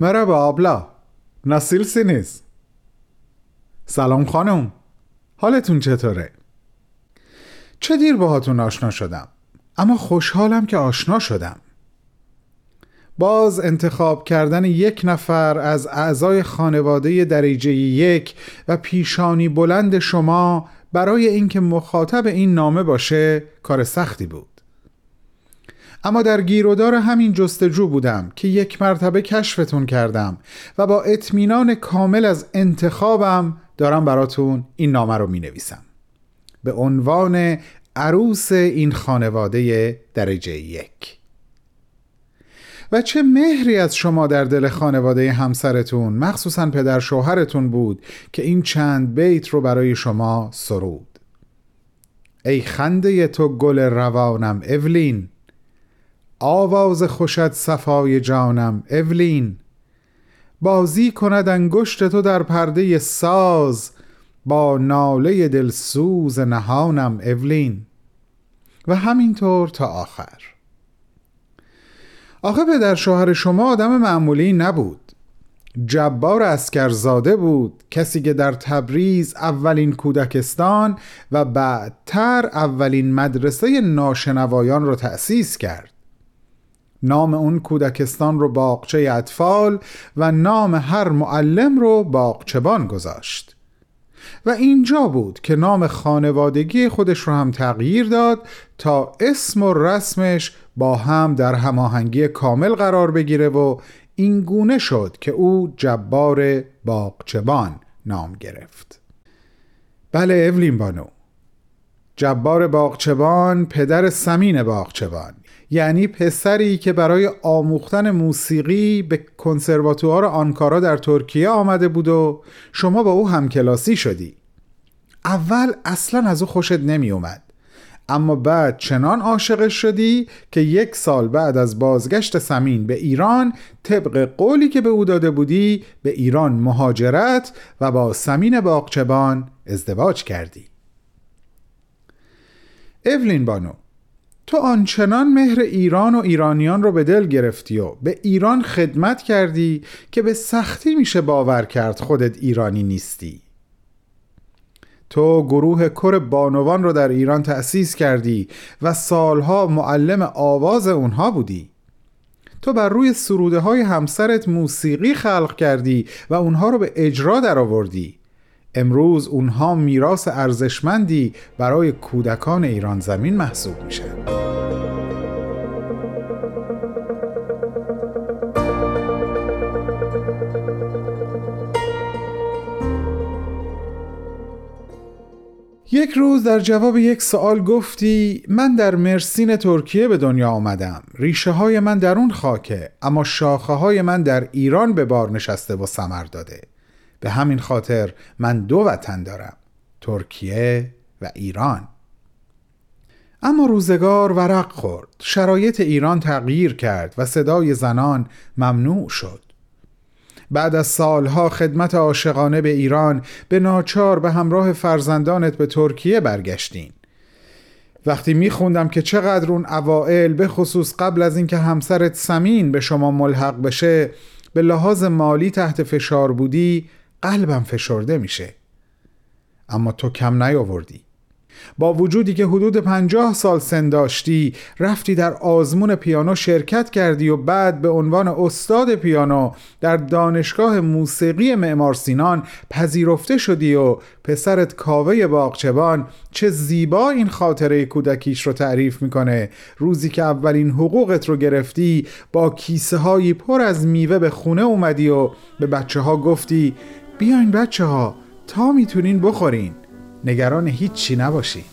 مرحبا آبلا نسیل سینیز سلام خانم حالتون چطوره؟ چه دیر باهاتون آشنا شدم اما خوشحالم که آشنا شدم باز انتخاب کردن یک نفر از اعضای خانواده درجه یک و پیشانی بلند شما برای اینکه مخاطب این نامه باشه کار سختی بود اما در گیرودار همین جستجو بودم که یک مرتبه کشفتون کردم و با اطمینان کامل از انتخابم دارم براتون این نامه رو می نویسم به عنوان عروس این خانواده درجه یک. و چه مهری از شما در دل خانواده همسرتون مخصوصا پدر شوهرتون بود که این چند بیت رو برای شما سرود؟ ای خنده تو گل روانم اولین. آواز خوشت صفای جانم اولین. بازی کند انگشت تو در پرده ساز با ناله دلسوز نهانم اولین. و همینطور تا آخر. آخه پدر شوهر شما آدم معمولی نبود. جبار اسکرزاده بود کسی که در تبریز اولین کودکستان و بعدتر اولین مدرسه ناشنوایان را تأسیس کرد. نام اون کودکستان رو باغچه اطفال و نام هر معلم رو باغچبان گذاشت. و اینجا بود که نام خانوادگی خودش رو هم تغییر داد تا اسم و رسمش با هم در هماهنگی کامل قرار بگیره و این گونه شد که او جبار باغچبان نام گرفت. بله اولین بانو. جبار باغچبان پدر سمین باغچبان یعنی پسری که برای آموختن موسیقی به کنسرواتوار آنکارا در ترکیه آمده بود و شما با او همکلاسی شدی. اول اصلا از او خوشت نمی اومد اما بعد چنان عاشقش شدی که یک سال بعد از بازگشت سمین به ایران طبق قولی که به او داده بودی به ایران مهاجرت و با سمین باغچبان ازدواج کردی. اولین بانو تو آنچنان مهر ایران و ایرانیان رو به دل گرفتی و به ایران خدمت کردی که به سختی میشه باور کرد خودت ایرانی نیستی. تو گروه کر بانوان رو در ایران تأسیس کردی و سالها معلم آواز اونها بودی. تو بر روی سروده های همسرت موسیقی خلق کردی و اونها رو به اجرا درآوردی. امروز اونها میراث ارزشمندی برای کودکان ایران زمین محسوب میشن. یک روز در جواب یک سوال گفتی من در مرسین ترکیه به دنیا آمدم. ریشه های من در اون خاکه اما شاخه های من در ایران به بار نشسته و سمر داده. به همین خاطر من دو وطن دارم ترکیه و ایران. اما روزگار ورق خورد. شرایط ایران تغییر کرد و صدای زنان ممنوع شد. بعد از سالها خدمت عاشقانه به ایران به ناچار به همراه فرزندانت به ترکیه برگشتین. وقتی میخوندم که چقدر اون اوائل به خصوص قبل از اینکه همسرت سمین به شما ملحق بشه به لحاظ مالی تحت فشار بودی قلبم فشرده میشه. اما تو کم نیاوردی. با وجودی که حدود پنجاه سال سن داشتی رفتی در آزمون پیانو شرکت کردی و بعد به عنوان استاد پیانو در دانشگاه موسیقی معمار سینان پذیرفته شدی و پسرت کاوه باغچبان چه زیبا این خاطره کودکیش رو تعریف می‌کنه. روزی که اولین حقوقت رو گرفتی با کیسه هایی پر از میوه به خونه اومدی و به بچه ها گفتی بیاین بچه ها تا می‌تونین بخورین. نگران هیچی نباشی.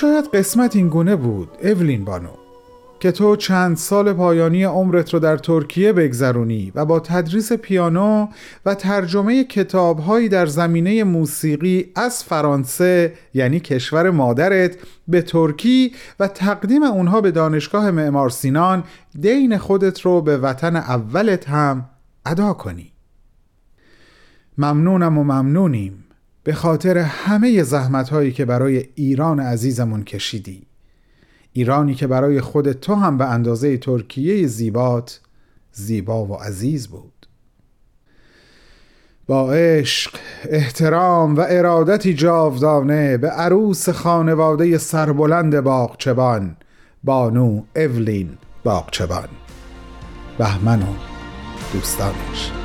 شاید قسمت این گونه بود اولین بانو که تو چند سال پایانی عمرت رو در ترکیه بگذرونی و با تدریس پیانو و ترجمه کتابهایی در زمینه موسیقی از فرانسه یعنی کشور مادرت به ترکی و تقدیم اونها به دانشگاه معمار سینان دین خودت رو به وطن اولت هم ادا کنی. ممنونم و ممنونیم. به خاطر همه زحمت هایی که برای ایران عزیزمون کشیدی. ایرانی که برای خود تو هم به اندازه ترکیه زیبات زیبا و عزیز بود. با عشق، احترام و ارادتی جاودانه به عروس خانواده سربلند باغچبان بانو اولین باغچبان بهمن و دوستانش.